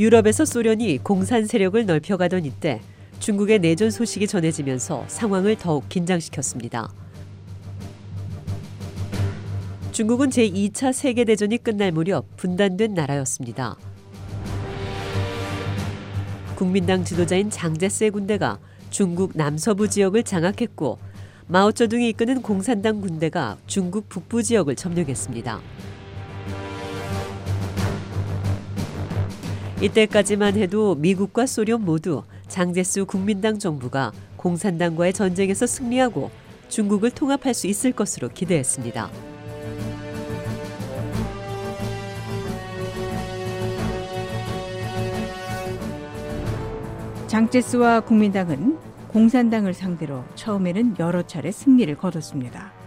유럽에서 소련이 공산 세력을 넓혀가던 이때 중국의 내전 소식이 전해지면서 상황을 더욱 긴장시켰습니다. 중국은 제2차 세계대전이 끝날 무렵 분단된 나라였습니다. 국민당 지도자인 장제스의 군대가 중국 남서부 지역을 장악했고 마오쩌둥이 이끄는 공산당 군대가 중국 북부 지역을 점령했습니다. 이때까지만 해도 미국과 소련 모두 장제수 국민당 정부가 공산당과의 전쟁에서 승리하고 중국을 통합할 수 있을 것으로 기대했습니다. 장제스와 국민당은 공산당을 상대로 처음에는 여러 차례 승리를 거뒀습니다.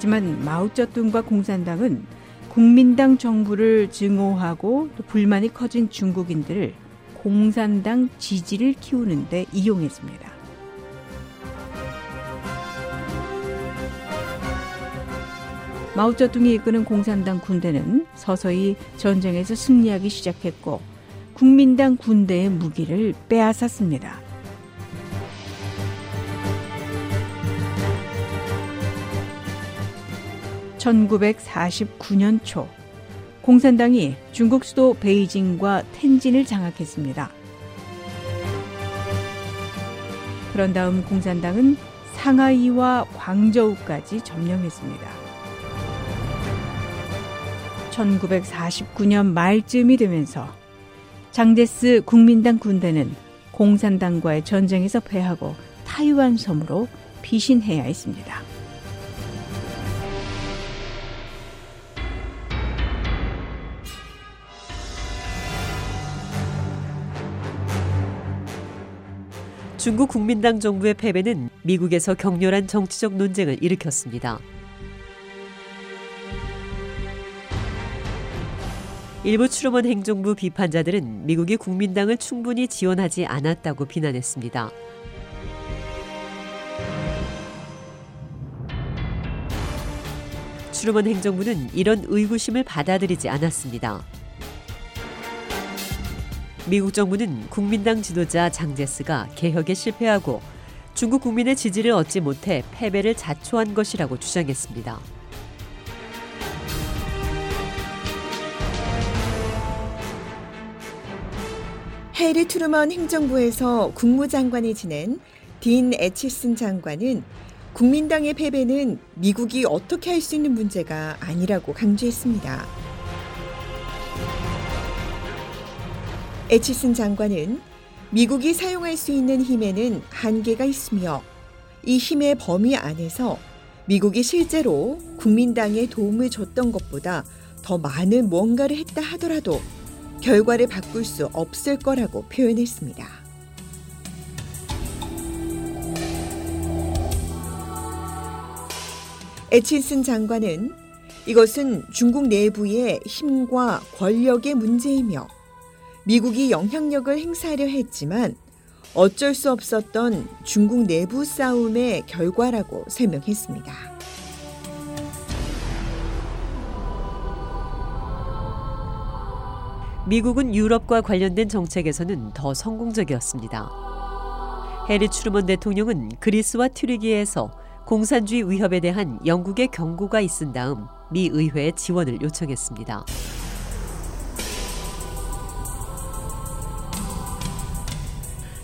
하지만 마오쩌둥과 공산당은 국민당 정부를 증오하고 또 불만이 커진 중국인들을 공산당 지지를 키우는 데 이용했습니다. 마오쩌둥이 이끄는 공산당 군대는 서서히 전쟁에서 승리하기 시작했고 국민당 군대의 무기를 빼앗았습니다. 1949년 초 공산당이 중국 수도 베이징과 텐진을 장악했습니다. 그런 다음 공산당은 상하이와 광저우까지 점령했습니다. 1949년 말쯤이 되면서 장제스 국민당 군대는 공산당과의 전쟁에서 패하고 타이완 섬으로 피신해야 했습니다. 중국 국민당 정부의 패배는 미국에서 격렬한 정치적 논쟁을 일으켰습니다. 일부 트루먼 행정부 비판자들은 미국이 국민당을 충분히 지원하지 않았다고 비난했습니다. 트루먼 행정부는 이런 의구심을 받아들이지 않았습니다. 미국 정부는 국민당 지도자 장제스가 개혁에 실패하고 중국 국민의 지지를 얻지 못해 패배를 자초한 것이라고 주장했습니다. 해리 트루먼 행정부에서 국무장관을 지낸 딘 에치슨 장관은 국민당의 패배는 미국이 어떻게 할 수 있는 문제가 아니라고 강조했습니다. 에치슨 장관은 미국이 사용할 수 있는 힘에는 한계가 있으며 이 힘의 범위 안에서 미국이 실제로 국민당에 도움을 줬던 것보다 더 많은 무언가를 했다 하더라도 결과를 바꿀 수 없을 거라고 표현했습니다. 에친슨 장관은 이것은 중국 내부의 힘과 권력의 문제이며 미국이 영향력을 행사하려 했지만 어쩔 수 없었던 중국 내부 싸움의 결과라고 설명했습니다. 미국은 유럽과 관련된 정책에서는 더 성공적이었습니다. 해리 추르먼 대통령은 그리스와 튀르기에서 공산주의 위협에 대한 영국의 경고가 있은 다음 미 의회에 지원을 요청했습니다.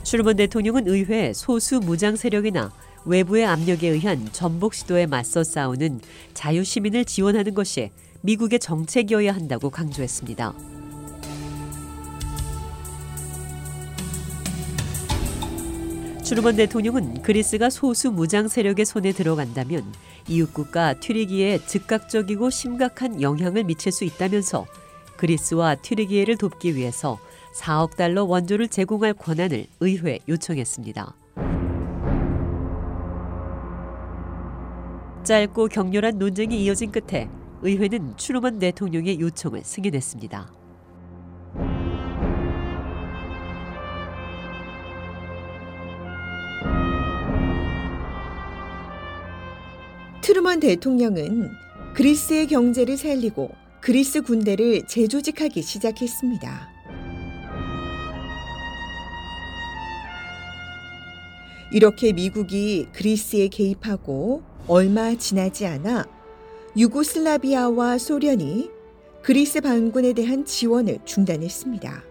슈르먼 대통령은 의회 소수 무장 세력이나 외부의 압력에 의한 전복 시도에 맞서 싸우는 자유 시민을 지원하는 것이 미국의 정책이어야 한다고 강조했습니다. 트루먼 대통령은 그리스가 소수 무장 세력의 손에 들어간다면 이웃국가 튀르키예에 즉각적이고 심각한 영향을 미칠 수 있다면서 그리스와 튀르키예를 돕기 위해서 4억 달러 원조를 제공할 권한을 의회에 요청했습니다. 짧고 격렬한 논쟁이 이어진 끝에 의회는 트루먼 대통령의 요청을 승인했습니다. 트루먼 대통령은 그리스의 경제를 살리고 그리스 군대를 재조직하기 시작했습니다. 이렇게 미국이 그리스에 개입하고 얼마 지나지 않아 유고슬라비아와 소련이 그리스 반군에 대한 지원을 중단했습니다.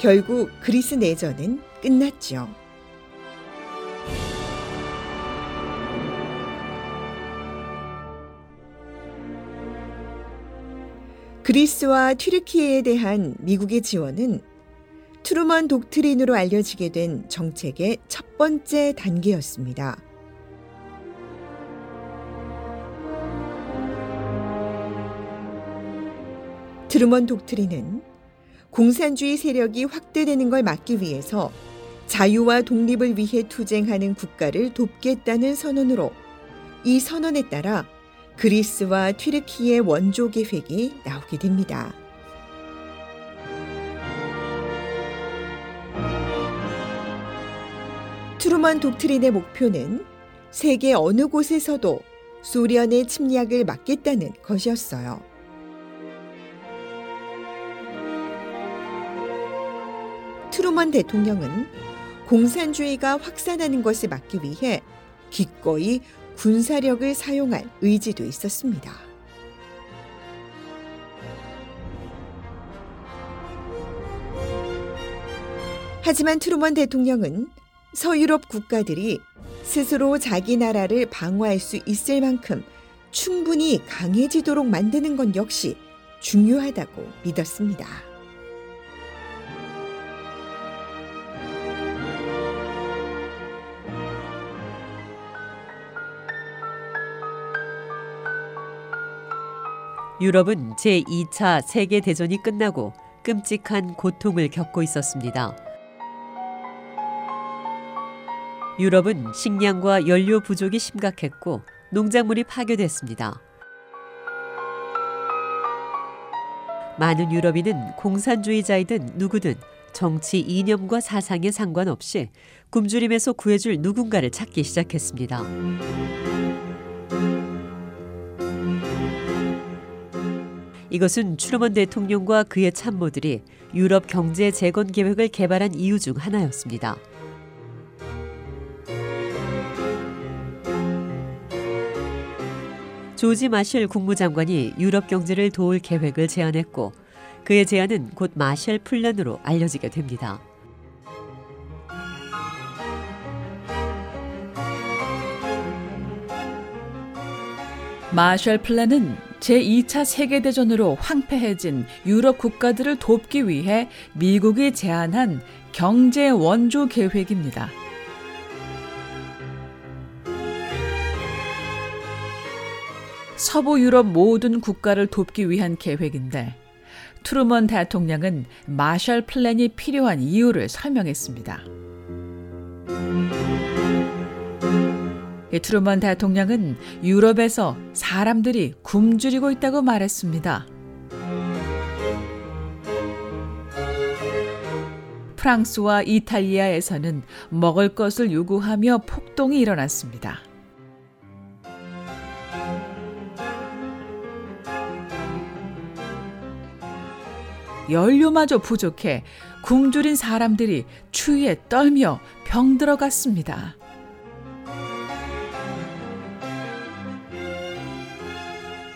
결국 그리스 내전은 끝났죠. 그리스와 튀르키예에 대한 미국의 지원은 트루먼 독트린으로 알려지게 된 정책의 첫 번째 단계였습니다. 트루먼 독트린은 공산주의 세력이 확대되는 걸 막기 위해서 자유와 독립을 위해 투쟁하는 국가를 돕겠다는 선언으로 이 선언에 따라 그리스와 튀르키예 원조 계획이 나오게 됩니다. 트루먼 독트린의 목표는 세계 어느 곳에서도 소련의 침략을 막겠다는 것이었어요. 트루먼 대통령은 공산주의가 확산하는 것을 막기 위해 기꺼이 군사력을 사용할 의지도 있었습니다. 하지만 트루먼 대통령은 서유럽 국가들이 스스로 자기 나라를 방어할 수 있을 만큼 충분히 강해지도록 만드는 건 역시 중요하다고 믿었습니다. 유럽은 제2차 세계대전이 끝나고 끔찍한 고통을 겪고 있었습니다. 유럽은 식량과 연료 부족이 심각했고 농작물이 파괴됐습니다. 많은 유럽인은 공산주의자이든 누구든 정치 이념과 사상에 상관없이 굶주림에서 구해줄 누군가를 찾기 시작했습니다. 이것은 트루먼 대통령과 그의 참모들이 유럽 경제 재건 계획을 개발한 이유 중 하나였습니다. 조지 마셜 국무장관이 유럽 경제를 도울 계획을 제안했고 그의 제안은 곧 마셜 플랜으로 알려지게 됩니다. 마셜 플랜은 제2차 세계대전으로 황폐해진 유럽 국가들을 돕기 위해 미국이 제안한 경제 원조 계획입니다. 서부 유럽 모든 국가를 돕기 위한 계획인데 트루먼 대통령은 마셜 플랜이 필요한 이유를 설명했습니다. 트루먼 대통령은 유럽에서 사람들이 굶주리고 있다고 말했습니다. 프랑스와 이탈리아에서는 먹을 것을 요구하며 폭동이 일어났습니다. 연료마저 부족해 굶주린 사람들이 추위에 떨며 병들어갔습니다.